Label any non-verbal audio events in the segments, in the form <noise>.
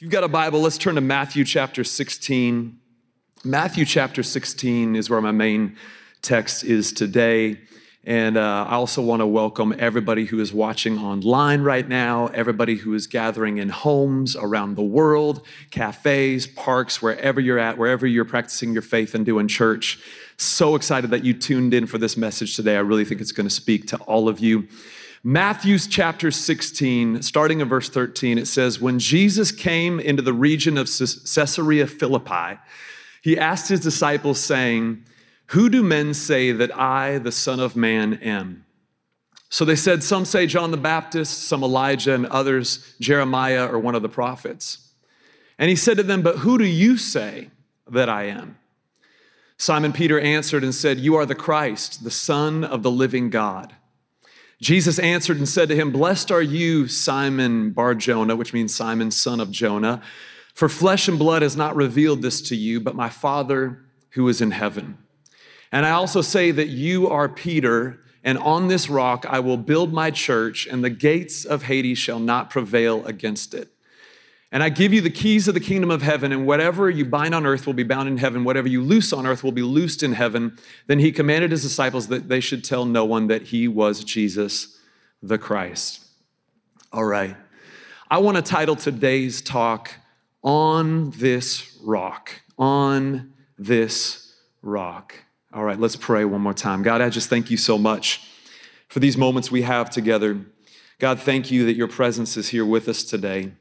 You've got a Bible, let's turn to Matthew chapter 16. Matthew chapter 16 is where my main text is today. And uh, I also want to welcome everybody who is watching online right now, everybody who is gathering in homes around the world, cafes, parks, wherever you're at, wherever you're practicing your faith and doing church. So excited that you tuned in for this message today. I really think it's going to speak to all of you. Matthew's chapter 16, starting in verse 13, it says, When Jesus came into the region of Caesarea Philippi, he asked his disciples, saying, Who do men say that I, the Son of Man, am? So they said, Some say John the Baptist, some Elijah, and others Jeremiah or one of the prophets. And he said to them, But who do you say that I am? Simon Peter answered and said, You are the Christ, the Son of the living God. Jesus answered and said to him, Blessed are you, Simon Bar Jonah, which means Simon, son of Jonah, for flesh and blood has not revealed this to you, but my Father who is in heaven. And I also say that you are Peter, and on this rock I will build my church, and the gates of Hades shall not prevail against it. And I give you the keys of the kingdom of heaven, and whatever you bind on earth will be bound in heaven, whatever you loose on earth will be loosed in heaven. Then he commanded his disciples that they should tell no one that he was Jesus the Christ. All right. I want to title today's talk, On This Rock. On This Rock. All right, let's pray one more time. God, I just thank you so much for these moments we have together. God, thank you that your presence is here with us today.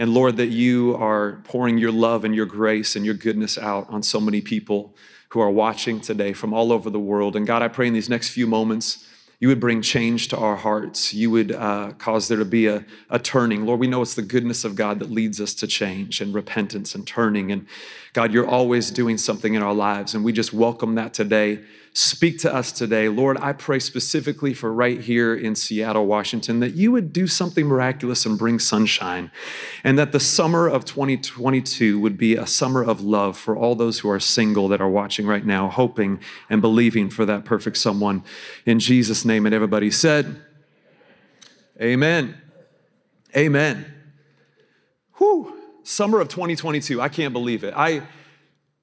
And Lord, that you are pouring your love and your grace and your goodness out on so many people who are watching today from all over the world. And God, I pray in these next few moments, you would bring change to our hearts. You would uh, cause there to be a, a turning. Lord, we know it's the goodness of God that leads us to change and repentance and turning. And God, you're always doing something in our lives. And we just welcome that today. Speak to us today. Lord, I pray specifically for right here in Seattle, Washington, that you would do something miraculous and bring sunshine, and that the summer of 2022 would be a summer of love for all those who are single that are watching right now, hoping and believing for that perfect someone. In Jesus' name, and everybody said, Amen. Amen. Whew. Summer of 2022. I can't believe it. I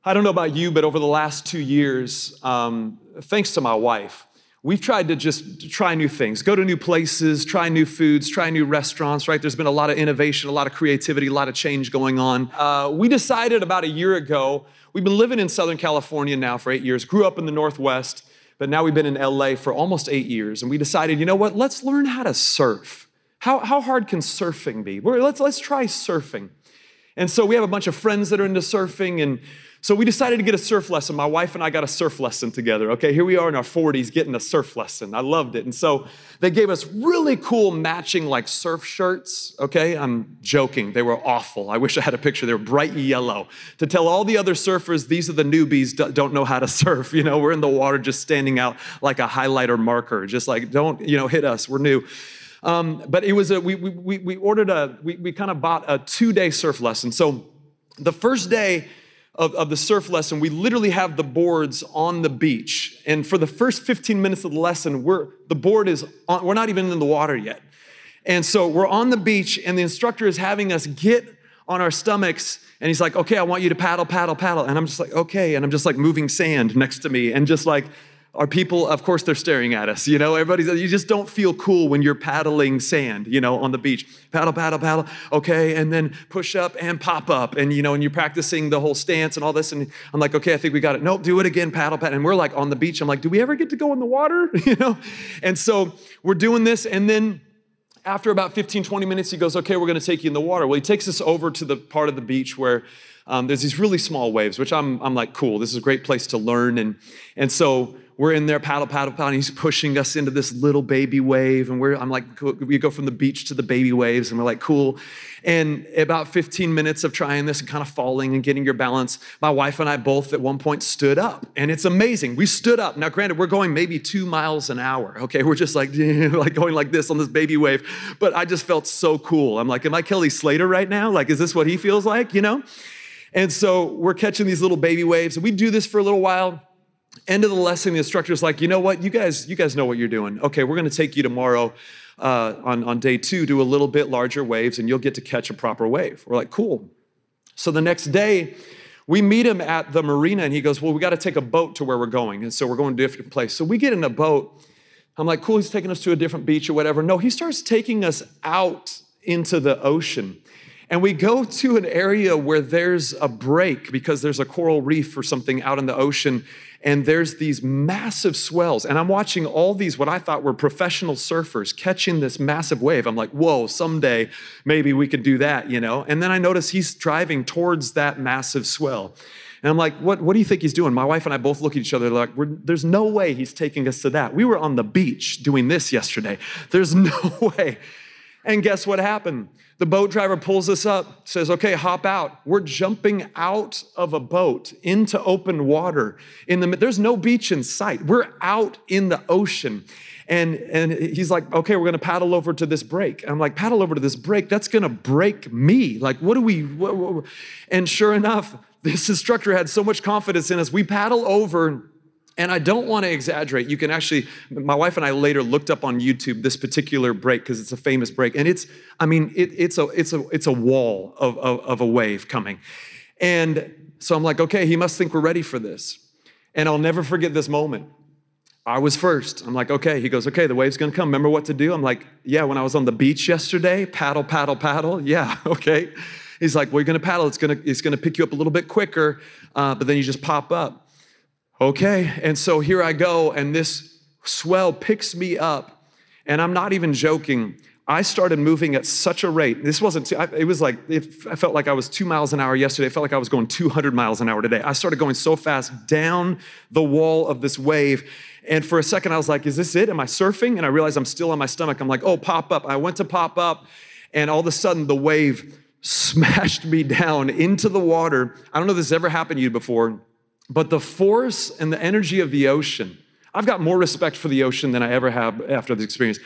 I don't know about you, but over the last two years, um, thanks to my wife, we've tried to just try new things, go to new places, try new foods, try new restaurants, right? There's been a lot of innovation, a lot of creativity, a lot of change going on. Uh, we decided about a year ago, we've been living in Southern California now for eight years, grew up in the Northwest, but now we've been in LA for almost eight years. And we decided, you know what, let's learn how to surf. How, how hard can surfing be? let's, let's try surfing. And so we have a bunch of friends that are into surfing, and so we decided to get a surf lesson. My wife and I got a surf lesson together. Okay, here we are in our 40s getting a surf lesson. I loved it. And so they gave us really cool matching like surf shirts. Okay, I'm joking. They were awful. I wish I had a picture. They were bright yellow to tell all the other surfers these are the newbies don't know how to surf. <laughs> You know, we're in the water just standing out like a highlighter marker, just like don't you know hit us. We're new. Um, but it was a we we we ordered a we we kind of bought a two day surf lesson. So the first day of, of the surf lesson, we literally have the boards on the beach. And for the first 15 minutes of the lesson, we're, the board is on, we're not even in the water yet. And so we're on the beach, and the instructor is having us get on our stomachs. And he's like, okay, I want you to paddle, paddle, paddle. And I'm just like, okay. And I'm just like moving sand next to me and just like are people, of course, they're staring at us. You know, everybody's, you just don't feel cool when you're paddling sand, you know, on the beach. Paddle, paddle, paddle. Okay. And then push up and pop up. And, you know, and you're practicing the whole stance and all this. And I'm like, okay, I think we got it. Nope, do it again, paddle, paddle. And we're like on the beach. I'm like, do we ever get to go in the water? <laughs> you know? And so we're doing this. And then, after about 15, 20 minutes, he goes, Okay, we're going to take you in the water. Well, he takes us over to the part of the beach where um, there's these really small waves, which I'm, I'm like, cool, this is a great place to learn. And, and so we're in there paddle, paddle, paddle. And he's pushing us into this little baby wave. And we're, I'm like, we go from the beach to the baby waves. And we're like, cool. And about 15 minutes of trying this and kind of falling and getting your balance, my wife and I both at one point stood up. And it's amazing. We stood up. Now, granted, we're going maybe two miles an hour. Okay. We're just like, <laughs> like going like this on this baby wave. But I just felt so cool. I'm like, am I Kelly Slater right now? Like, is this what he feels like? You know? And so we're catching these little baby waves. And we do this for a little while end of the lesson, the instructor's like, you know what, you guys, you guys know what you're doing. Okay, we're gonna take you tomorrow uh, on, on day two, do a little bit larger waves and you'll get to catch a proper wave. We're like, cool. So the next day, we meet him at the marina and he goes, Well, we got to take a boat to where we're going. And so we're going to a different place. So we get in a boat. I'm like, Cool, he's taking us to a different beach or whatever. No, he starts taking us out into the ocean. And we go to an area where there's a break because there's a coral reef or something out in the ocean and there's these massive swells. And I'm watching all these, what I thought were professional surfers catching this massive wave. I'm like, whoa, someday maybe we could do that, you know? And then I notice he's driving towards that massive swell. And I'm like, what, what do you think he's doing? My wife and I both look at each other like, there's no way he's taking us to that. We were on the beach doing this yesterday. There's <laughs> no way. And guess what happened? The boat driver pulls us up, says, okay, hop out. We're jumping out of a boat into open water. In the, there's no beach in sight. We're out in the ocean. And, and he's like, okay, we're gonna paddle over to this break. I'm like, paddle over to this break? That's gonna break me. Like, what do we, what, what? and sure enough, this instructor had so much confidence in us. We paddle over and I don't want to exaggerate. You can actually, my wife and I later looked up on YouTube this particular break because it's a famous break. And it's, I mean, it, it's, a, it's, a, it's a wall of, of, of a wave coming. And so I'm like, okay, he must think we're ready for this. And I'll never forget this moment. I was first. I'm like, okay. He goes, okay, the wave's gonna come. Remember what to do? I'm like, yeah, when I was on the beach yesterday, paddle, paddle, paddle. <laughs> Yeah, okay. He's like, well, you're gonna paddle. It's gonna, it's gonna pick you up a little bit quicker, uh, but then you just pop up. Okay, and so here I go, and this swell picks me up, and I'm not even joking. I started moving at such a rate. This wasn't, it was like, it, I felt like I was two miles an hour yesterday. I felt like I was going 200 miles an hour today. I started going so fast down the wall of this wave. And for a second, I was like, is this it? Am I surfing? And I realized I'm still on my stomach. I'm like, oh, pop up. I went to pop up, and all of a sudden, the wave smashed me <laughs> down into the water. I don't know if this ever happened to you before. But the force and the energy of the ocean, I've got more respect for the ocean than I ever have after this experience.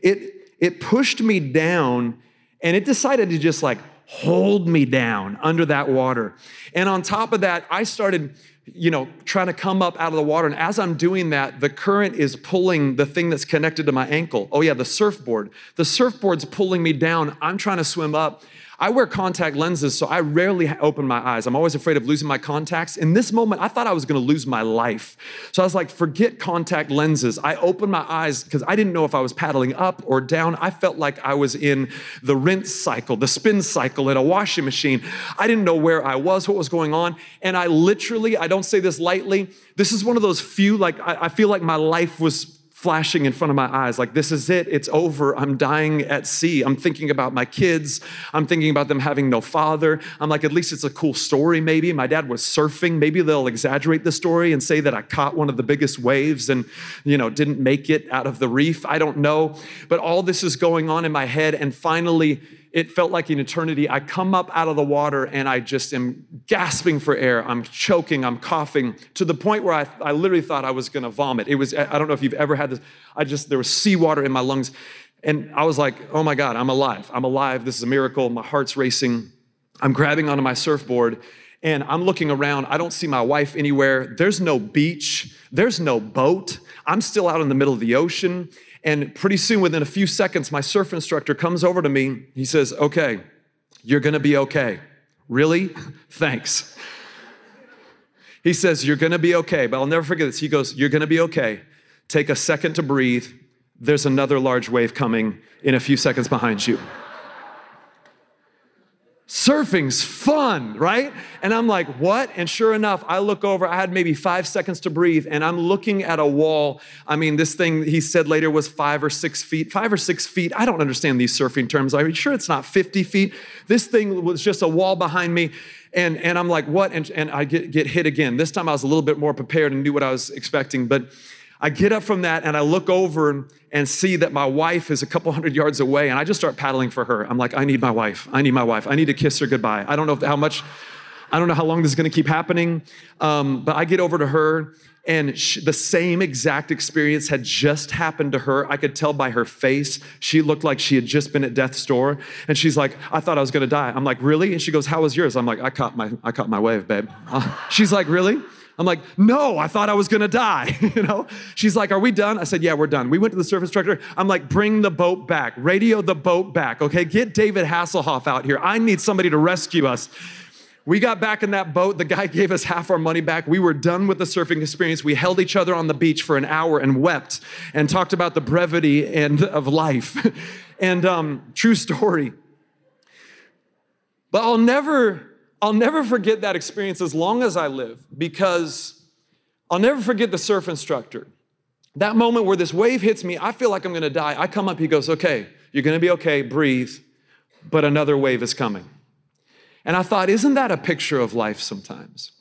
It, it pushed me down and it decided to just like hold me down under that water. And on top of that, I started, you know, trying to come up out of the water. And as I'm doing that, the current is pulling the thing that's connected to my ankle. Oh, yeah, the surfboard. The surfboard's pulling me down. I'm trying to swim up. I wear contact lenses, so I rarely open my eyes. I'm always afraid of losing my contacts. In this moment, I thought I was gonna lose my life. So I was like, forget contact lenses. I opened my eyes because I didn't know if I was paddling up or down. I felt like I was in the rinse cycle, the spin cycle in a washing machine. I didn't know where I was, what was going on. And I literally, I don't say this lightly, this is one of those few, like, I, I feel like my life was flashing in front of my eyes like this is it it's over i'm dying at sea. I'm thinking about my kids i'm thinking about them having no father. I'm like at least it's a cool story maybe. My dad was surfing. Maybe they'll exaggerate the story and say that i caught one of the biggest waves and you know didn't make it out of the reef. I don't know. But all this is going on in my head and finally it felt like an eternity. I come up out of the water and I just am gasping for air. I'm choking, I'm coughing to the point where I, I literally thought I was gonna vomit. It was, I don't know if you've ever had this, I just, there was seawater in my lungs. And I was like, oh my God, I'm alive. I'm alive. This is a miracle. My heart's racing. I'm grabbing onto my surfboard and I'm looking around. I don't see my wife anywhere. There's no beach, there's no boat. I'm still out in the middle of the ocean. And pretty soon, within a few seconds, my surf instructor comes over to me. He says, Okay, you're gonna be okay. Really? <laughs> Thanks. He says, You're gonna be okay. But I'll never forget this. He goes, You're gonna be okay. Take a second to breathe. There's another large wave coming in a few seconds behind you surfing's fun, right? And I'm like, what? And sure enough, I look over, I had maybe five seconds to breathe, and I'm looking at a wall. I mean, this thing he said later was five or six feet. Five or six feet, I don't understand these surfing terms. You sure it's not 50 feet? This thing was just a wall behind me. And, and I'm like, what? And, and I get, get hit again. This time I was a little bit more prepared and knew what I was expecting. But I get up from that and I look over and see that my wife is a couple hundred yards away and I just start paddling for her. I'm like, I need my wife. I need my wife. I need to kiss her goodbye. I don't know how much, I don't know how long this is going to keep happening. Um, but I get over to her and she, the same exact experience had just happened to her. I could tell by her face. She looked like she had just been at death's door. And she's like, I thought I was gonna die. I'm like, really? And she goes, How was yours? I'm like, I caught my, I caught my wave, babe. Uh, she's like, Really? I'm like, no, I thought I was gonna die. <laughs> you know? She's like, are we done? I said, yeah, we're done. We went to the surf instructor. I'm like, bring the boat back, radio the boat back, okay? Get David Hasselhoff out here. I need somebody to rescue us. We got back in that boat. The guy <laughs> gave us half our money back. We were done with the surfing experience. We held each other on the beach for an hour and wept and talked about the brevity and <laughs> of life. and um, true story. But I'll never, I'll never forget that experience as long as I live because I'll never forget the surf instructor. That moment where this wave hits me, I feel like I'm gonna die. I come up, he goes, Okay, you're gonna be okay, breathe, but another wave is coming. And I thought, isn't that a picture of life sometimes?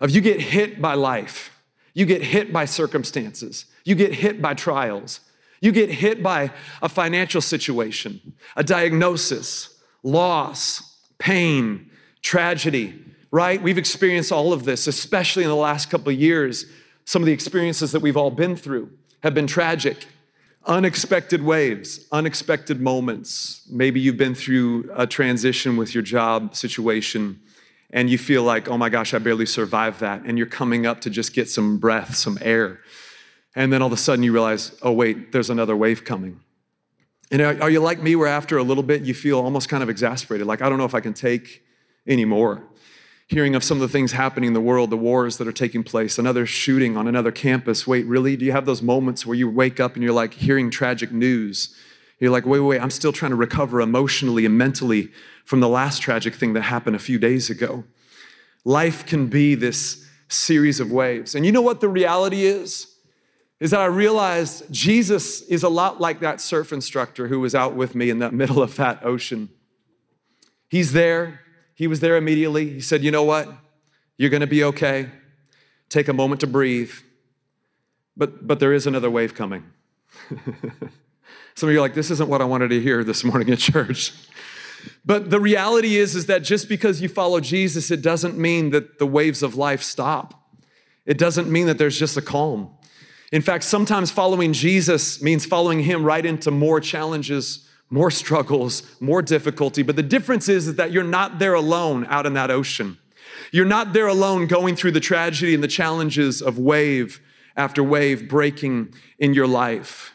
Of you get hit by life, you get hit by circumstances, you get hit by trials, you get hit by a financial situation, a diagnosis, loss, pain, tragedy, right? We've experienced all of this, especially in the last couple of years. Some of the experiences that we've all been through have been tragic unexpected waves, unexpected moments. Maybe you've been through a transition with your job situation and you feel like, oh my gosh, I barely survived that. And you're coming up to just get some breath, some air. And then all of a sudden you realize, oh wait, there's another wave coming. And are you like me where after a little bit you feel almost kind of exasperated, like, I don't know if I can take anymore? hearing of some of the things happening in the world, the wars that are taking place, another shooting on another campus. Wait, really? Do you have those moments where you wake up and you're like hearing tragic news? You're like, wait, wait, I'm still trying to recover emotionally and mentally from the last tragic thing that happened a few days ago. Life can be this series of waves. And you know what the reality is? Is that I realized Jesus is a lot like that surf instructor who was out with me in the <laughs> middle of that ocean. He's there, he was there immediately. He said, You know what? You're going to be okay. Take a moment to breathe. But, but there is another wave coming. <laughs> Some of you are like, This isn't what I wanted to hear this morning at church. <laughs> But the reality is, is that just because you follow Jesus, it doesn't mean that the waves of life stop. It doesn't mean that there's just a calm. In fact, sometimes following Jesus means following him right into more challenges more struggles, more difficulty. But the difference is, that you're not there alone out in that ocean. You're not there alone going through the tragedy and the challenges of wave after wave breaking in your life.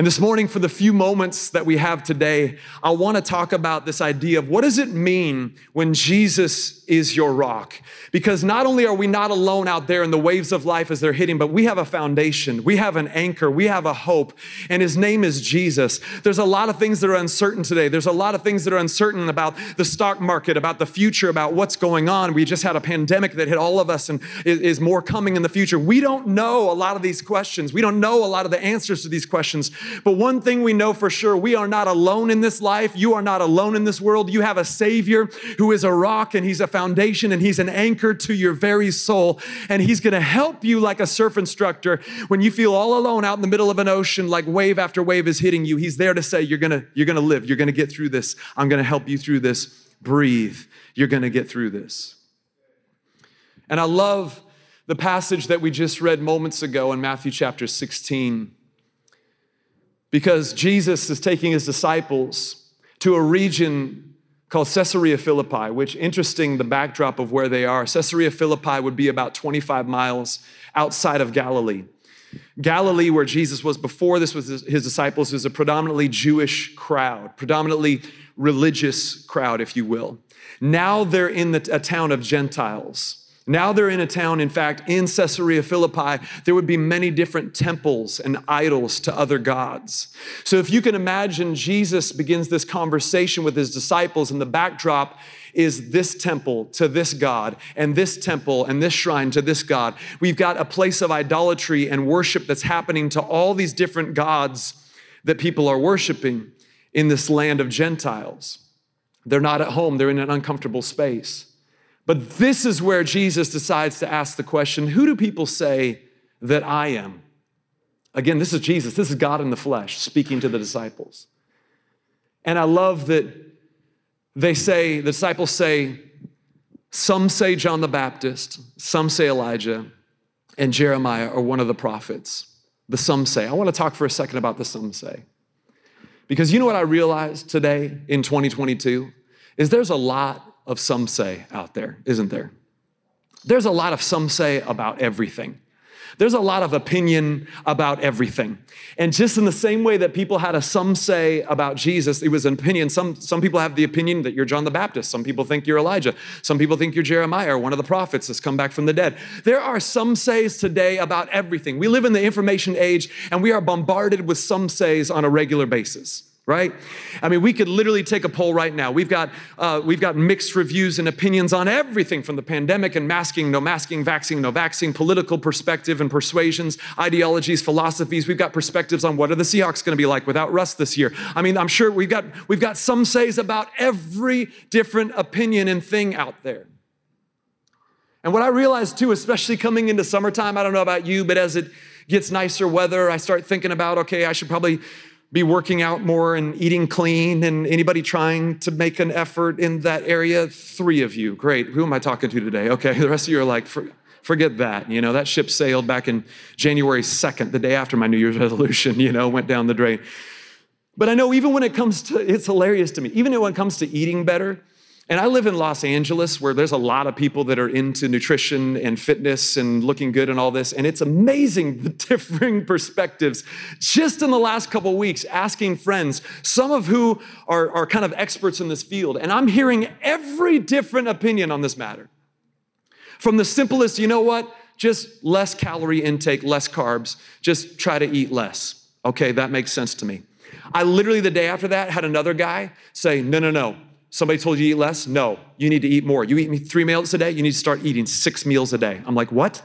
And this morning, for the few moments that we have today, I want to talk about this idea of what does it mean when Jesus is your rock? Because not only are we not alone out there in the waves of life as they're hitting, but we have a foundation, we have an anchor, we have a hope, and his name is Jesus. There's a lot of things that are uncertain today. There's a lot of things that are uncertain about the stock market, about the future, about what's going on. We just had a pandemic that hit all of us and is more coming in the future. We don't know a lot of these questions. We don't know a lot of the answers to these questions. But one thing we know for sure we are not alone in this life. You are not alone in this world. You have a Savior who is a rock and He's a foundation and He's an anchor to your very soul. And He's going to help you like a surf instructor when you feel all alone out in the middle of an ocean, like wave after wave is hitting you. He's there to say, You're going to, you're going to live. You're going to get through this. I'm going to help you through this. Breathe. You're going to get through this. And I love the passage that we just read moments ago in Matthew chapter 16 because Jesus is taking his disciples to a region called Caesarea Philippi, which, interesting, the backdrop of where they are. Caesarea Philippi would be about 25 miles outside of Galilee. Galilee, where Jesus was before this was his disciples, is a predominantly Jewish crowd, predominantly religious crowd, if you will. Now they're in the, a town of Gentiles. Now they're in a town, in fact, in Caesarea Philippi, there would be many different temples and idols to other gods. So if you can imagine, Jesus begins this conversation with his disciples, and the backdrop is this temple to this God, and this temple and this shrine to this God. We've got a place of idolatry and worship that's happening to all these different gods that people are worshiping in this land of Gentiles. They're not at home, they're in an uncomfortable space. But this is where Jesus decides to ask the question who do people say that I am? Again, this is Jesus. This is God in the flesh speaking to the disciples. And I love that they say, the disciples say, some say John the Baptist, some say Elijah, and Jeremiah are one of the prophets. The some say. I want to talk for a second about the some say. Because you know what I realized today in 2022 is there's a lot of some say out there, isn't there? there's a lot of some say about everything. There's a lot of opinion about everything. And just in the same way that people had a some say about Jesus, it was an opinion. Some, some people have the opinion that you're John the Baptist. Some people think you're Elijah. Some people think you're Jeremiah or one of the prophets that's come back from the dead. There are some says today about everything. We live in the information age and we are bombarded with some says on a regular basis right? I mean, we could literally take a poll right now. We've got, uh, we've got mixed reviews and opinions on everything from the pandemic and masking, no masking, vaccine, no vaccine, political perspective and persuasions, ideologies, philosophies. We've got perspectives on what are the Seahawks going to be like without Russ this year. I mean, I'm sure we've got, we've got some says about every different opinion and thing out there. And what I realized too, especially coming into summertime, I don't know about you, but as it gets nicer weather, I start thinking about, okay, I should probably be working out more and eating clean and anybody trying to make an effort in that area? Three of you. Great. Who am i talking to today? Okay <laughs> the rest of you are like forget that. You know that ship sailed back in january 2nd the day after my new year's <laughs> resolution you know went down the drain. But i know even when it comes to it's hilarious to me even when it comes to eating better and I live in Los Angeles where there's a lot of people that are into nutrition and fitness and looking good and all this. And it's amazing the <laughs> differing perspectives just in the last couple weeks, asking friends, some of who are, are kind of experts in this field. And I'm hearing every different opinion on this matter. From the simplest, you know what? Just less calorie intake, less carbs, just try to eat less. Okay, that makes sense to me. I literally, the day after that, had another guy say, no, no, no, Somebody told you to eat less? No, you need to eat more. You eat three meals a day, you need to start eating six meals a day. I'm like, what?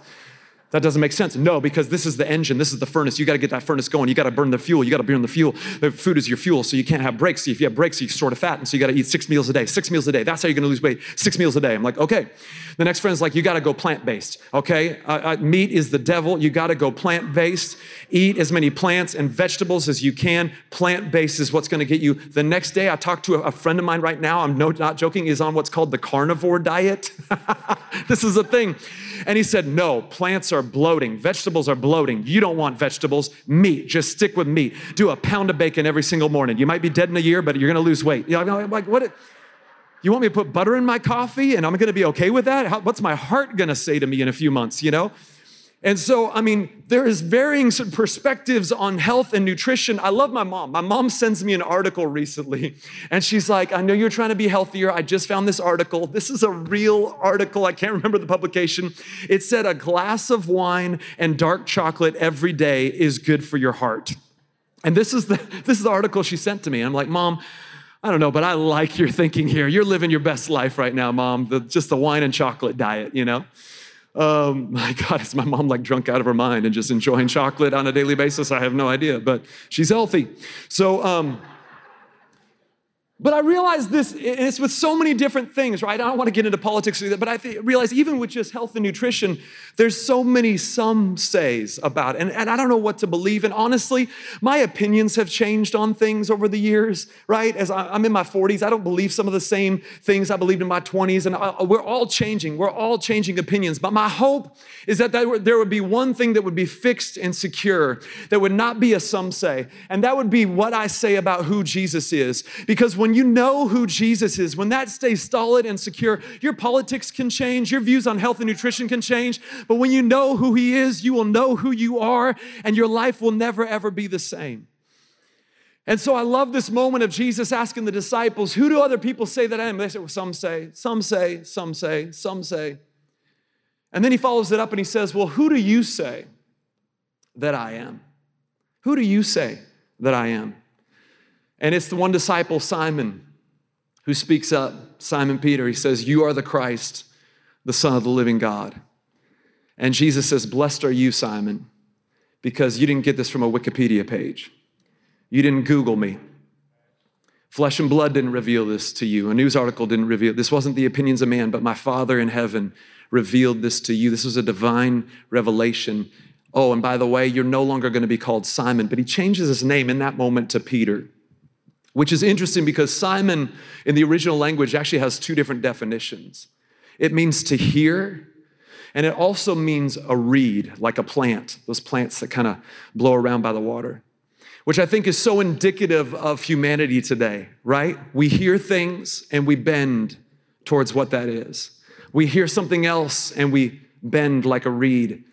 That doesn't make sense. No, because this is the engine, this is the furnace. You got to get that furnace going. You got to burn the fuel. You got to burn the fuel. The food is your fuel, so you can't have breaks. If you have breaks, you sort of fat, and so you got to eat six meals a day. Six meals a day. That's how you're going to lose weight. Six meals a day. I'm like, okay. The next friend's like, you got to go plant based. Okay, uh, uh, meat is the devil. You got to go plant based. Eat as many plants and vegetables as you can. Plant based is what's going to get you. The next day, I talked to a, a friend of mine right now. I'm no, not joking. Is on what's called the carnivore diet. <laughs> this is a thing, and he said, no, plants are bloating. Vegetables are bloating. You don't want vegetables. Meat. Just stick with meat. Do a pound of bacon every single morning. You might be dead in a year, but you're going to lose weight. You know, I'm like, what? You want me to put butter in my coffee and I'm going to be okay with that? How, what's my heart going to say to me in a few months, you know? And so, I mean, there is varying perspectives on health and nutrition. I love my mom. My mom sends me an article recently, <laughs> and she's like, I know you're trying to be healthier. I just found this article. This is a real article. I can't remember the publication. It said a glass of wine and dark chocolate every day is good for your heart. And this is the, <laughs> this is the article she sent to me. I'm like, Mom, I don't know, but I like your thinking here. You're living your best life right now, mom. The, just the wine and chocolate diet, you know? Um, <laughs> my God, is my mom like drunk out of her mind and just enjoying chocolate on a daily basis? I have no idea, but she's healthy. So, um, but I realize this, and it's with so many different things, right? I don't want to get into politics, but I realize even with just health and nutrition, there's so many some says about it. And, and I don't know what to believe. And honestly, my opinions have changed on things over the years, right? As I, am in my 40s, I don't believe some of the same things I believed in my 20s. And I, we're all changing. We're all changing opinions. But my hope is that there would be one thing that would be fixed and secure, that would not be a some say. And that would be what I say about who Jesus is. Because when when you know who Jesus is, when that stays solid and secure, your politics can change, your views on health and nutrition can change. But when you know who He is, you will know who you are, and your life will never, ever be the same. And so I love this moment of Jesus asking the disciples, Who do other people say that I am? They say, well, Some say, some say, some say, some say. And then he follows it up and he says, Well, who do you say that I am? Who do you say that I am? And it's the one disciple, Simon, who speaks up, Simon Peter. He says, You are the Christ, the Son of the living God. And Jesus says, Blessed are you, Simon, because you didn't get this from a Wikipedia page. You didn't Google me. Flesh and blood didn't reveal this to you. A news article didn't reveal this wasn't the opinions of man, but my Father in heaven revealed this to you. This was a divine revelation. Oh, and by the way, you're no longer going to be called Simon, but he changes his name in that moment to Peter which is interesting because Simon in the original language actually has two different definitions. It means to hear, and it also means a reed, like a plant, those plants that kind of blow around by the water, which I think is so indicative of humanity today, right? We hear things and we bend towards what that is. We hear something else and we bend like a reed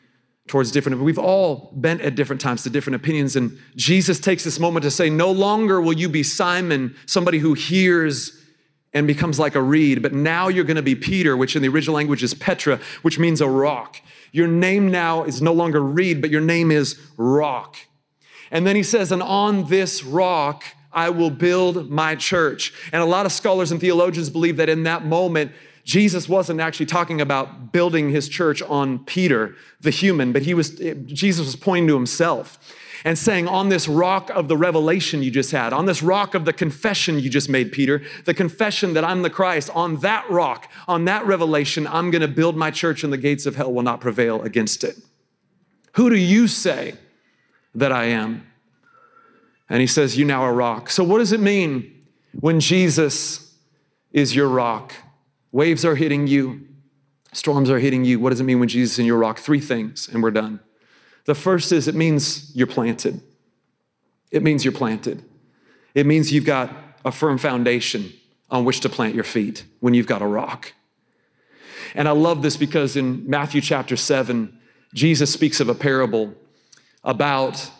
towards different we've all bent at different times to different opinions and jesus takes this moment to say no longer will you be simon somebody who hears and becomes like a reed but now you're going to be peter which in the original language is petra which means a rock. Your name now is no longer reed but your name is rock. And then he says and on this rock i will build my church. And a lot of scholars and theologians believe that in that moment Jesus wasn't actually talking about building his church on Peter, the human, but he was, Jesus was pointing to himself and saying, On this rock of the revelation you just had, on this rock of the confession you just made, Peter, the confession that I'm the Christ, on that rock, on that revelation, I'm going to build my church and the gates of hell will not prevail against it. Who do you say that I am? And he says, You now are rock. So, what does it mean when Jesus is your rock? Waves are hitting you, storms are hitting you. What does it mean when Jesus is in your rock? Three things, and we're done. The first is it means you're planted. It means you're planted. It means you've got a firm foundation on which to plant your feet when you've got a rock. And I love this because in Matthew chapter 7, Jesus speaks of a parable about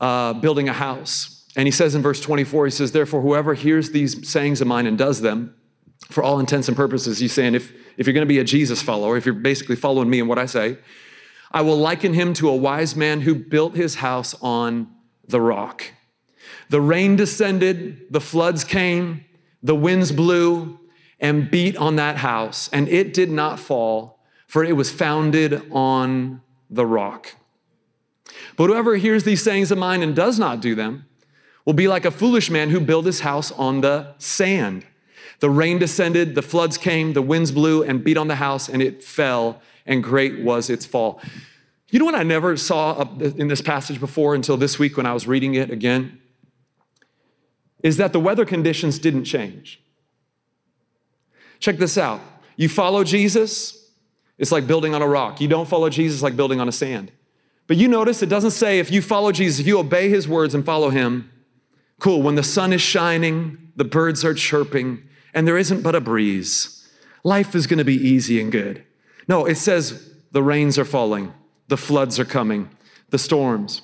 uh, building a house. And he says in verse 24, he says, Therefore, whoever hears these sayings of mine and does them, for all intents and purposes, he's saying if, if you're going to be a Jesus follower, if you're basically following me and what I say, I will liken him to a wise man who built his house on the rock. The rain descended, the floods came, the winds blew and beat on that house, and it did not fall, for it was founded on the rock. But whoever hears these sayings of mine and does not do them will be like a foolish man who built his house on the sand. The rain descended, the floods came, the winds blew and beat on the house, and it fell, and great was its fall. You know what I never saw in this passage before until this week when I was reading it again? Is that the weather conditions didn't change. Check this out. You follow Jesus, it's like building on a rock. You don't follow Jesus, like building on a sand. But you notice it doesn't say if you follow Jesus, if you obey his words and follow him, cool, when the sun is shining, the birds are chirping, and there isn't but a breeze. Life is going to be easy and good. No, it says the rains are falling, the floods are coming, the storms.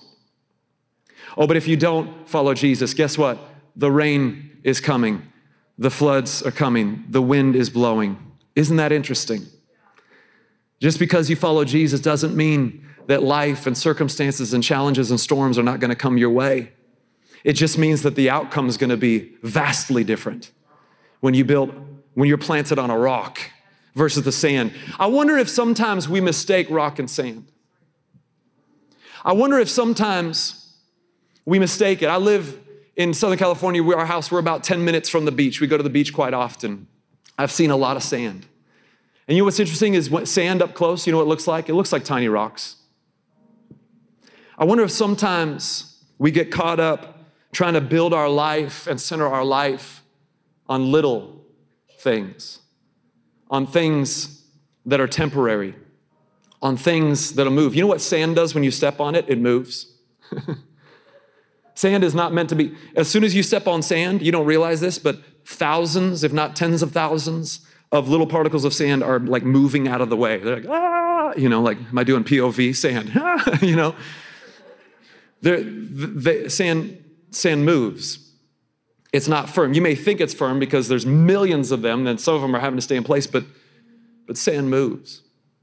Oh, but if you don't follow Jesus, guess what? The rain is coming, the floods are coming, the wind is blowing. Isn't that interesting? Just because you follow Jesus doesn't mean that life and circumstances and challenges and storms are not going to come your way. It just means that the outcome is going to be vastly different when you build when you're planted on a rock versus the sand. I wonder if sometimes we mistake rock and sand. I wonder if sometimes we mistake it. I live in Southern California, where our house, we're about 10 minutes from the beach. We go to the beach quite often. I've seen a lot of sand. And you know what's interesting is sand up close, you know what it looks like? It looks like tiny rocks. I wonder if sometimes we get caught up trying to build our life and center our life on little things, on things that are temporary, on things that'll move. You know what sand does when you step on it? It moves. <laughs> sand is not meant to be, as soon as you step on sand, you don't realize this, but thousands, if not tens of thousands, of little particles of sand are like moving out of the way. They're like, ah, you know, like, am I doing POV sand? <laughs> you know, the, the, sand, sand moves. It's not firm. You may think it's firm because there's millions of them, and some of them are having to stay in place, but, but sand moves.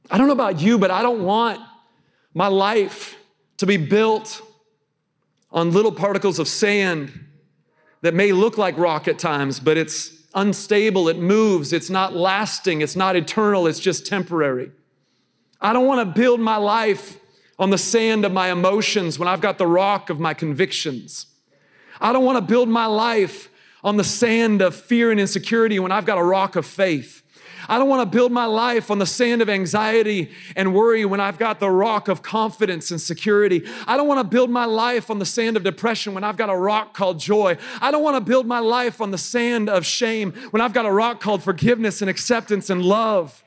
I don't know about you, but I don't want my life to be built on little particles of sand that may look like rock at times, but it's unstable, it moves, it's not lasting, it's not eternal, it's just temporary. I don't want to build my life on the sand of my emotions when I've got the rock of my convictions. I don't want to build my life on the sand of fear and insecurity when I've got a rock of faith. I don't want to build my life on the sand of anxiety and worry when I've got the rock of confidence and security. I don't want to build my life on the sand of depression when I've got a rock called joy. I don't want to build my life on the sand of shame when I've got a rock called forgiveness and acceptance and love.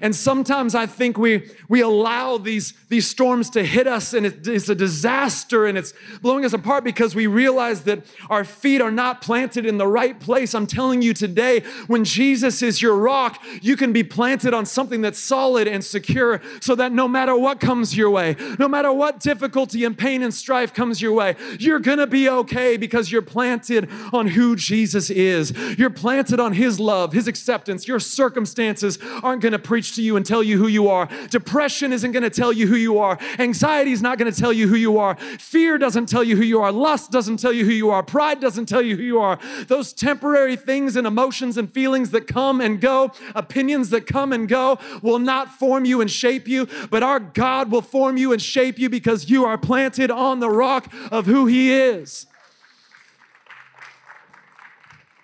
And sometimes I think we, we allow these, these storms to hit us and it, it's a disaster and it's blowing us apart because we realize that our feet are not planted in the right place. I'm telling you today, when Jesus is your rock, you can be planted on something that's solid and secure so that no matter what comes your way, no matter what difficulty and pain and strife comes your way, you're gonna be okay because you're planted on who Jesus is. You're planted on His love, His acceptance. Your circumstances aren't gonna preach to you and tell you who you are. Depression isn't gonna tell you who you are. Anxiety is not gonna tell you who you are. Fear doesn't tell you who you are. Lust doesn't tell you who you are. Pride doesn't tell you who you are. Those temporary things and emotions and feelings that come and go, opinions that come and go, will not form you and shape you, but our God will form you and shape you because you are planted on the rock of who He is.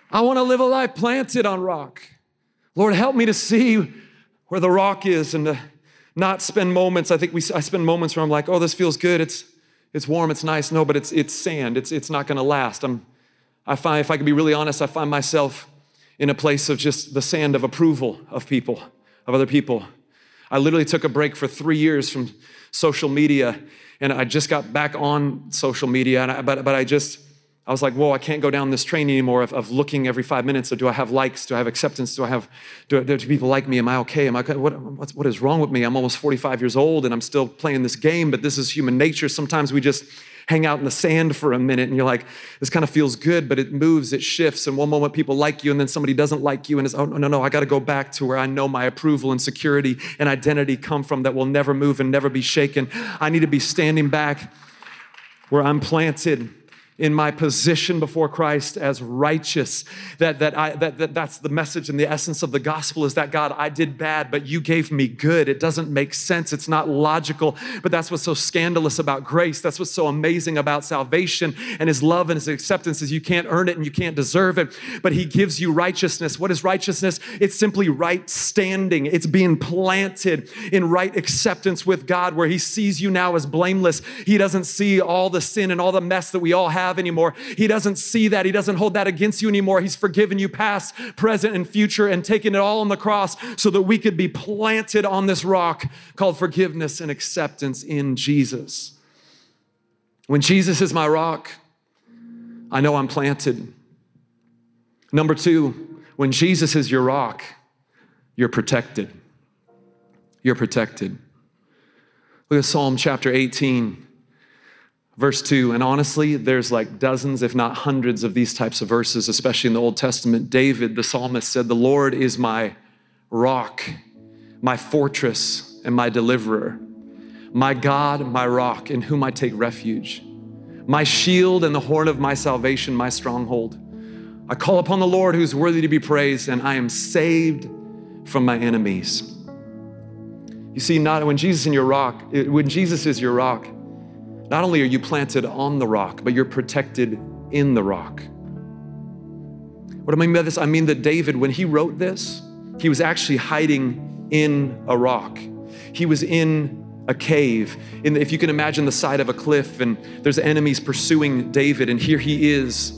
I want to live a life planted on rock. Lord, help me to see where the rock is and to not spend moments. I think we, I spend moments where I'm like, oh, this feels good. It's, it's warm. It's nice. No, but it's, it's sand. It's, it's not going to last. I'm, I find, if I can be really honest, I find myself in a place of just the sand of approval of people, of other people. I literally took a break for three years from social media and I just got back on social media, and I, but, but I just, I was like, whoa, I can't go down this train anymore of, of looking every five minutes. So do I have likes? Do I have acceptance? Do I have, do, do people like me? Am I okay? Am I, what, what's, what is wrong with me? I'm almost 45 years old and I'm still playing this game, but this is human nature. Sometimes we just hang out in the sand for a minute and you're like, this kind of feels good, but it moves, it shifts. And one moment people like you and then somebody doesn't like you and it's, oh, no, no, no, I got to go back to where I know my approval and security and identity come from that will never move and never be shaken. I need to be standing back where I'm planted in my position before Christ as righteous. That, that, I, that, that that's the message and the essence of the gospel is that God, I did bad, but you gave me good. It doesn't make sense. It's not logical, but that's what's so scandalous about grace. That's what's so amazing about salvation and his love and his acceptance is you can't earn it and you can't deserve it, but he gives you righteousness. What is righteousness? It's simply right standing. It's being planted in right acceptance with God where he sees you now as blameless. He doesn't see all the sin and all the mess that we all have have anymore. He doesn't see that. He doesn't hold that against you anymore. He's forgiven you past, present, and future and taken it all on the cross so that we could be planted on this rock called forgiveness and acceptance in Jesus. When Jesus is my rock, I know I'm planted. Number two, when Jesus is your rock, you're protected. You're protected. Look at Psalm chapter 18. Verse 2, and honestly, there's like dozens, if not hundreds, of these types of verses, especially in the Old Testament. David, the psalmist, said, The Lord is my rock, my fortress, and my deliverer, my God, my rock, in whom I take refuge, my shield and the horn of my salvation, my stronghold. I call upon the Lord who's worthy to be praised, and I am saved from my enemies. You see, not when Jesus is your rock, when Jesus is your rock, not only are you planted on the rock, but you're protected in the rock. What do I mean by this? I mean that David, when he wrote this, he was actually hiding in a rock. He was in a cave. In the, if you can imagine the side of a cliff, and there's enemies pursuing David, and here he is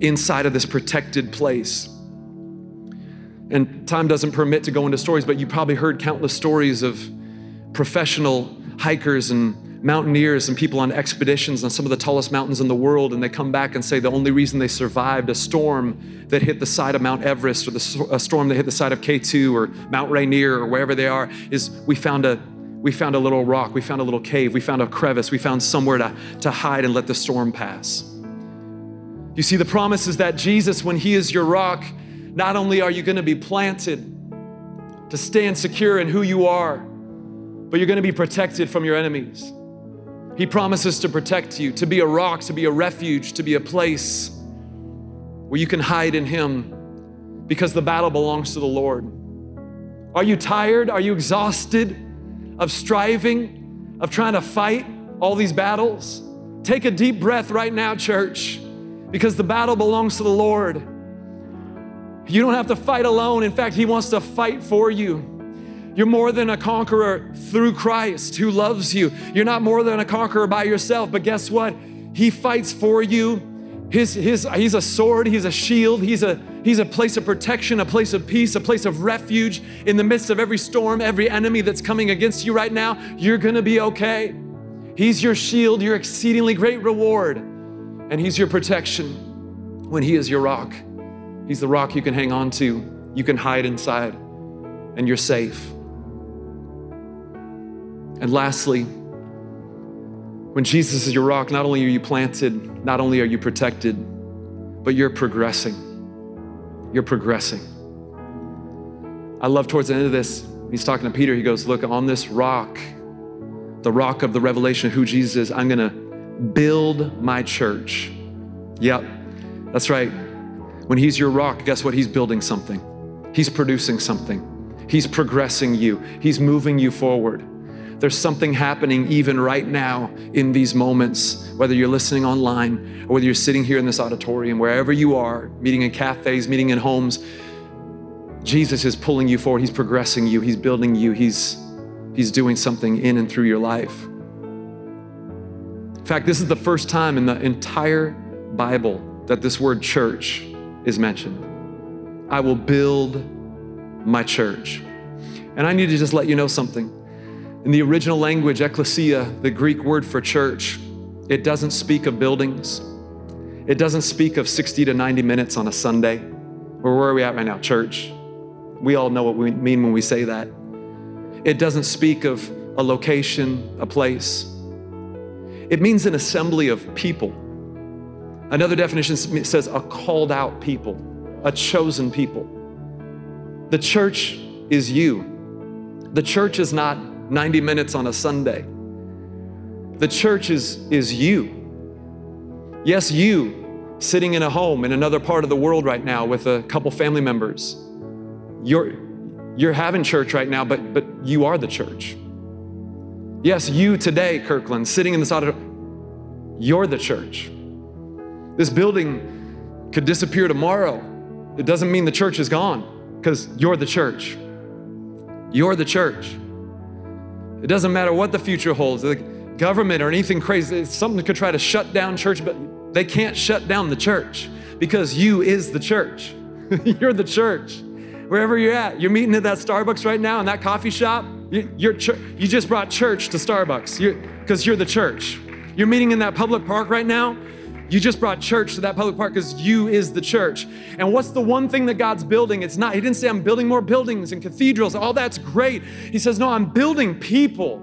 inside of this protected place. And time doesn't permit to go into stories, but you probably heard countless stories of professional hikers and mountaineers and people on expeditions on some of the tallest mountains in the world, and they come back and say the only reason they survived a storm that hit the side of Mount Everest or the, a storm that hit the side of K2 or Mount Rainier or wherever they are is we found a we found a little rock, we found a little cave, we found a crevice, we found somewhere to, to hide and let the storm pass. You see, the promise is that Jesus, when He is your rock, not only are you going to be planted to stand secure in who you are, but you're going to be protected from your enemies. He promises to protect you, to be a rock, to be a refuge, to be a place where you can hide in Him because the battle belongs to the Lord. Are you tired? Are you exhausted of striving, of trying to fight all these battles? Take a deep breath right now, church, because the battle belongs to the Lord. You don't have to fight alone. In fact, He wants to fight for you. You're more than a conqueror through Christ who loves you. You're not more than a conqueror by yourself, but guess what? He fights for you. His, his, he's a sword, he's a shield, he's a, he's a place of protection, a place of peace, a place of refuge in the midst of every storm, every enemy that's coming against you right now. You're gonna be okay. He's your shield, your exceedingly great reward, and he's your protection when he is your rock. He's the rock you can hang on to, you can hide inside, and you're safe. And lastly, when Jesus is your rock, not only are you planted, not only are you protected, but you're progressing. You're progressing. I love towards the end of this, he's talking to Peter. He goes, Look, on this rock, the rock of the revelation of who Jesus is, I'm gonna build my church. Yep, that's right. When he's your rock, guess what? He's building something, he's producing something, he's progressing you, he's moving you forward. There's something happening even right now in these moments, whether you're listening online or whether you're sitting here in this auditorium, wherever you are, meeting in cafes, meeting in homes. Jesus is pulling you forward. He's progressing you. He's building you. He's, he's doing something in and through your life. In fact, this is the first time in the entire Bible that this word church is mentioned. I will build my church. And I need to just let you know something. In the original language, ecclesia, the Greek word for church, it doesn't speak of buildings. It doesn't speak of 60 to 90 minutes on a Sunday. Or where are we at right now? Church. We all know what we mean when we say that. It doesn't speak of a location, a place. It means an assembly of people. Another definition says a called out people, a chosen people. The church is you. The church is not 90 minutes on a Sunday. The church is, is you. Yes, you sitting in a home in another part of the world right now with a couple family members. You're, you're having church right now, but, but you are the church. Yes, you today, Kirkland, sitting in this auditorium, you're the church. This building could disappear tomorrow. It doesn't mean the church is gone because you're the church. You're the church. It doesn't matter what the future holds, the government or anything crazy, something could try to shut down church, but they can't shut down the church because you is the church. <laughs> you're the church. Wherever you're at, you're meeting at that Starbucks right now in that coffee shop. You, you're you just brought church to Starbucks because you're, you're the church. You're meeting in that public park right now you just brought church to that public park because you is the church. And what's the one thing that God's building? It's not, He didn't say, I'm building more buildings and cathedrals. All that's great. He says, No, I'm building people.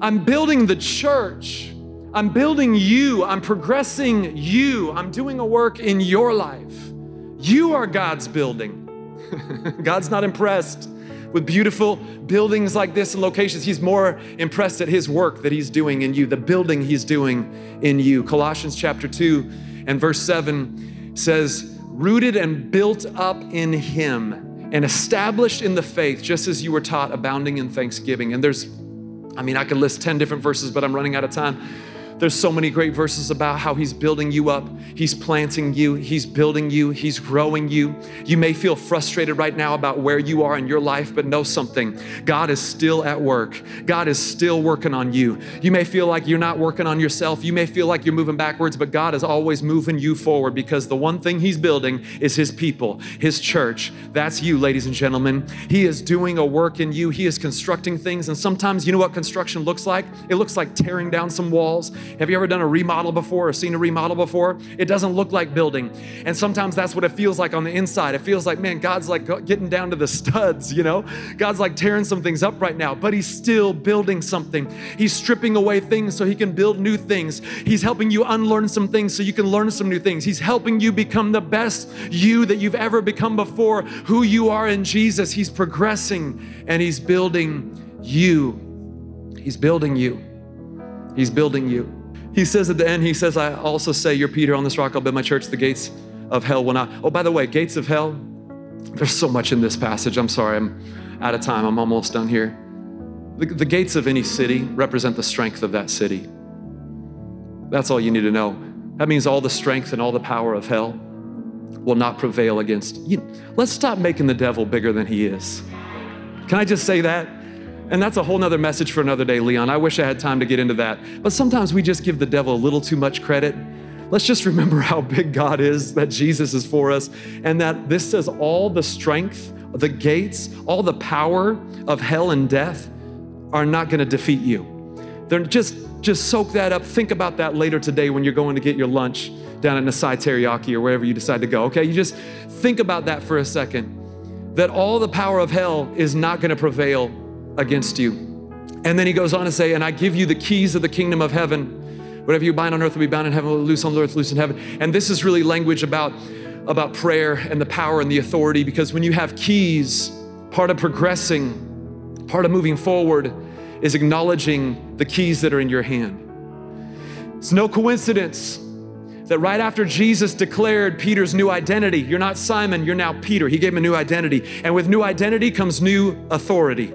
I'm building the church. I'm building you. I'm progressing you. I'm doing a work in your life. You are God's building. <laughs> God's not impressed with beautiful buildings like this and locations. He's more impressed at his work that he's doing in you, the building he's doing in you. Colossians chapter 2 and verse 7 says, rooted and built up in him and established in the faith, just as you were taught, abounding in thanksgiving. And there's, I mean, I could list 10 different verses, but I'm running out of time. There's so many great verses about how He's building you up, He's planting you, He's building you, He's growing you. You may feel frustrated right now about where you are in your life, but know something God is still at work. God is still working on you. You may feel like you're not working on yourself, you may feel like you're moving backwards, but God is always moving you forward because the one thing He's building is His people, His church. That's you, ladies and gentlemen. He is doing a work in you, He is constructing things, and sometimes you know what construction looks like? It looks like tearing down some walls have you ever done a remodel before or seen a remodel before? It doesn't look like building. And sometimes that's what it feels like on the inside. It feels like, man, God's like getting down to the studs, you know? God's like tearing some things up right now, but He's still building something. He's stripping away things so He can build new things. He's helping you unlearn some things so you can learn some new things. He's helping you become the best you that you've ever become before, who you are in Jesus. He's progressing and He's building you. He's building you. He's building you. He says at the end, he says, I also say, You're Peter, on this rock I'll build my church, the gates of hell will not. Oh, by the way, gates of hell, there's so much in this passage. I'm sorry, I'm out of time. I'm almost done here. The, the gates of any city represent the strength of that city. That's all you need to know. That means all the strength and all the power of hell will not prevail against you. Let's stop making the devil bigger than he is. Can I just say that? And that's a whole nother message for another day, Leon. I wish I had time to get into that. But sometimes we just give the devil a little too much credit. let's just remember <laughs> how big God is, that Jesus is for us, and that this says all the strength, the gates, all the power of hell and death are not going to defeat you. They're just just soak that up. Think about that later today when you're going to get your lunch down at Nasai Teriyaki or wherever you decide to go. Okay, you just think about that for a second. That all the power of hell is not going to prevail against you. And then he goes on to say, And I give you the keys of the kingdom of heaven. Whatever you bind on earth will be bound in heaven, loose on earth, loose in heaven. And this is really language about, about prayer and the power and the authority because when you have keys, part of progressing, part of moving forward is acknowledging the keys that are in your hand. It's no coincidence that right after Jesus declared Peter's new identity, you're not Simon, you're now Peter. He gave him a new identity. And with new identity comes new authority.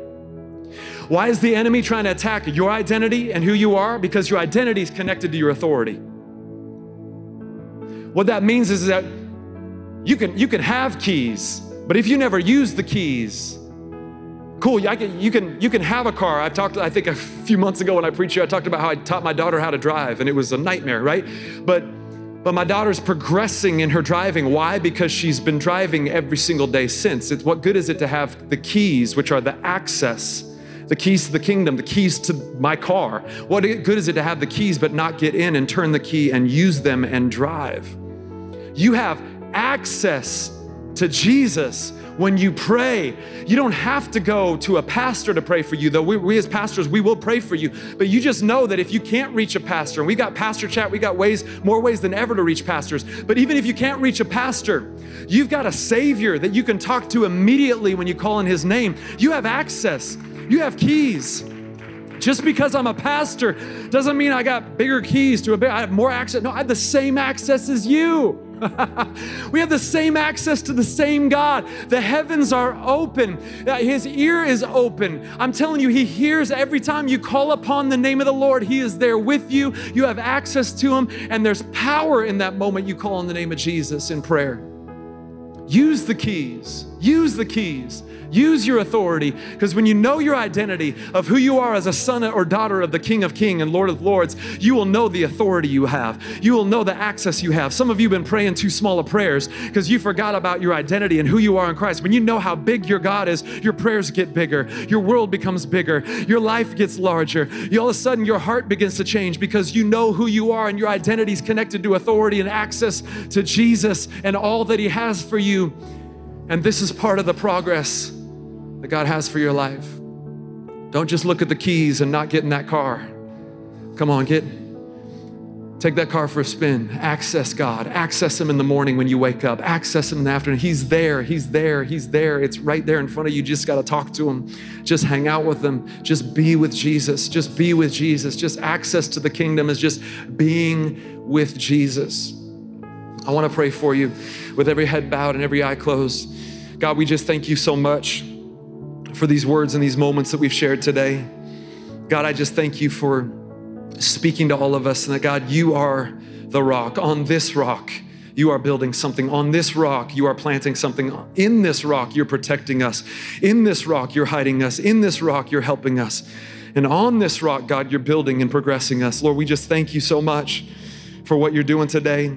Why is the enemy trying to attack your identity and who you are? Because your identity is connected to your authority. What that means is that you can, you can have keys, but if you never use the keys, cool, can, you, can, you can have a car. I talked, I think a few months ago when I preached here, I talked about how I taught my daughter how to drive, and it was a nightmare, right? But but my daughter's progressing in her driving. Why? Because she's been driving every single day since. It's what good is it to have the keys, which are the access the keys to the kingdom, the keys to my car. What good is it to have the keys but not get in and turn the key and use them and drive? You have access to Jesus when you pray. You don't have to go to a pastor to pray for you, though. We, we, as pastors, we will pray for you. But you just know that if you can't reach a pastor, and we got pastor chat, we got ways, more ways than ever to reach pastors. But even if you can't reach a pastor, you've got a savior that you can talk to immediately when you call in his name. You have access. You have keys. Just because I'm a pastor doesn't mean I got bigger keys to a big, I have more access. No, I have the same access as you. <laughs> we have the same access to the same God. The heavens are open, uh, His ear is open. I'm telling you, He hears every time you call upon the name of the Lord. He is there with you. You have access to Him, and there's power in that moment you call on the name of Jesus in prayer. Use the keys. Use the keys. Use your authority because when you know your identity of who you are as a son or daughter of the King of Kings and Lord of Lords, you will know the authority you have. You will know the access you have. Some of you have been praying too small of prayers because you forgot about your identity and who you are in Christ. When you know how big your God is, your prayers get bigger, your world becomes bigger, your life gets larger. You, all of a sudden, your heart begins to change because you know who you are and your identity is connected to authority and access to Jesus and all that He has for you. And this is part of the progress that God has for your life. Don't just look at the keys and not get in that car. Come on, get take that car for a spin. Access God. Access Him in the morning when you wake up. Access Him in the afternoon. He's there. He's there. He's there. It's right there in front of you. You just got to talk to Him. Just hang out with Him. Just be with Jesus. Just be with Jesus. Just access to the kingdom is just being with Jesus. I want to pray for you with every head bowed and every eye closed. God, we just thank you so much for these words and these moments that we've shared today. God, I just thank you for speaking to all of us and that God, you are the rock. On this rock, you are building something. On this rock, you are planting something. In this rock, you're protecting us. In this rock, you're hiding us. In this rock, you're helping us. And on this rock, God, you're building and progressing us. Lord, we just thank you so much for what you're doing today.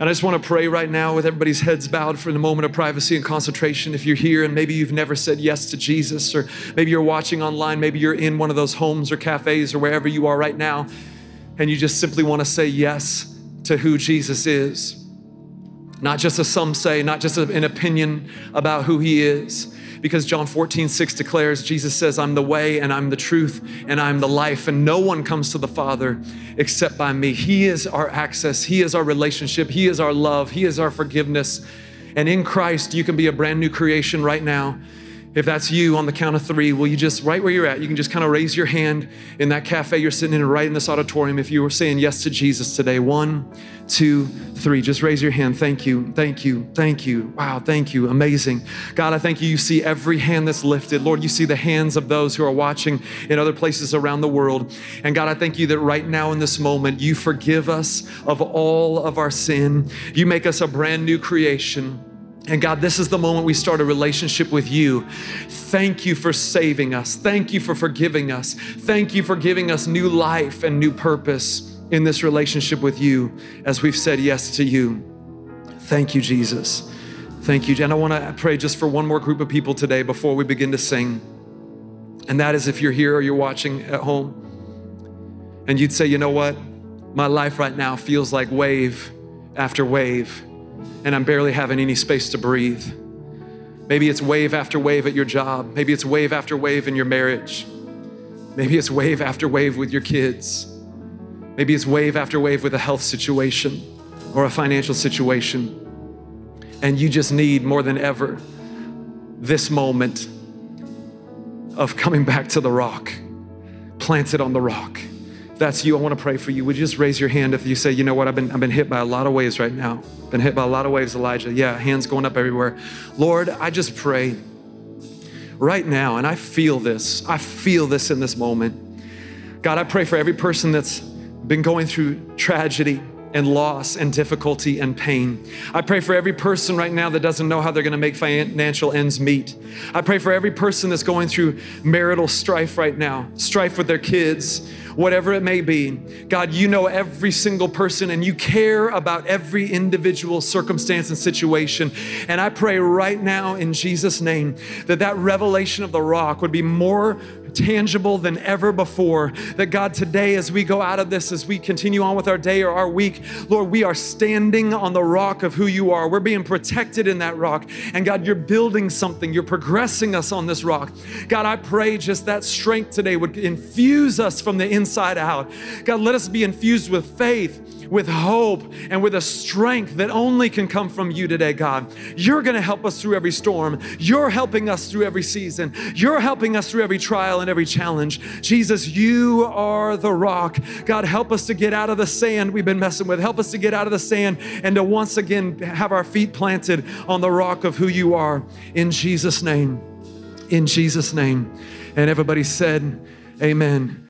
And I just want to pray right now with everybody's heads bowed for the moment of privacy and concentration. If you're here and maybe you've never said yes to Jesus, or maybe you're watching online, maybe you're in one of those homes or cafes or wherever you are right now, and you just simply want to say yes to who Jesus is. Not just a some say, not just an opinion about who he is, because John 14, 6 declares, Jesus says, I'm the way and I'm the truth and I'm the life, and no one comes to the Father except by me. He is our access, He is our relationship, He is our love, He is our forgiveness. And in Christ, you can be a brand new creation right now. If that's you on the count of three, will you just, right where you're at, you can just kind of raise your hand in that cafe you're sitting in, right in this auditorium, if you were saying yes to Jesus today. One, two, three. Just raise your hand. Thank you, thank you, thank you. Wow, thank you. Amazing. God, I thank you. You see every hand that's lifted. Lord, you see the hands of those who are watching in other places around the world. And God, I thank you that right now in this moment, you forgive us of all of our sin. You make us a brand new creation. And God, this is the moment we start a relationship with you. Thank you for saving us. Thank you for forgiving us. Thank you for giving us new life and new purpose. in this relationship with you as we've said yes to you. Thank you, Jesus. Thank you. And I want to pray just for one more group of people today before we begin to sing. And that is if you're here or you're watching at home and you'd say, you know what? My life right now feels like wave after wave, and I'm barely having any space to breathe. Maybe it's wave after wave at your job. Maybe it's wave after wave in your marriage. Maybe it's wave after wave with your kids. Maybe it's wave after wave with a health situation or a financial situation. And you just need more than ever this moment of coming back to the rock, planted on the rock. That's you, I want to pray for you. Would you just raise your hand if you say, you know what, I've been, I've been hit by a lot of waves right now. Been hit by a lot of waves, Elijah. Yeah, hands going up everywhere. Lord, I just pray right now, and I feel this. I feel this in this moment. God, I pray for every person that's been going through tragedy and loss and difficulty and pain. I pray for every person right now that doesn't know how they're going to make financial ends meet. I pray for every person that's going through marital strife right now, strife with their kids, whatever it may be. God, you know every single person and you care about every individual circumstance and situation. And I pray right now in Jesus' name that that revelation of the rock would be more tangible than ever before. That God, today, as we go out of this, as we continue on with our day or our week, Lord, we are standing on the rock of who you are. We're being protected in that rock. And God, you're building something, you're progressing us on this rock. God, I pray just that strength today would infuse us from the inside out. God, let us be infused with faith with hope and with a strength that only can come from you today, God. You're going to help us through every storm. You're helping us through every season. You're helping us through every trial and every challenge. Jesus, you are the rock. God, help us to get out of the sand we've been messing with. Help us to get out of the sand and to once again have our feet planted on the rock of who you are. In Jesus' name. In Jesus' name. And everybody said, Amen.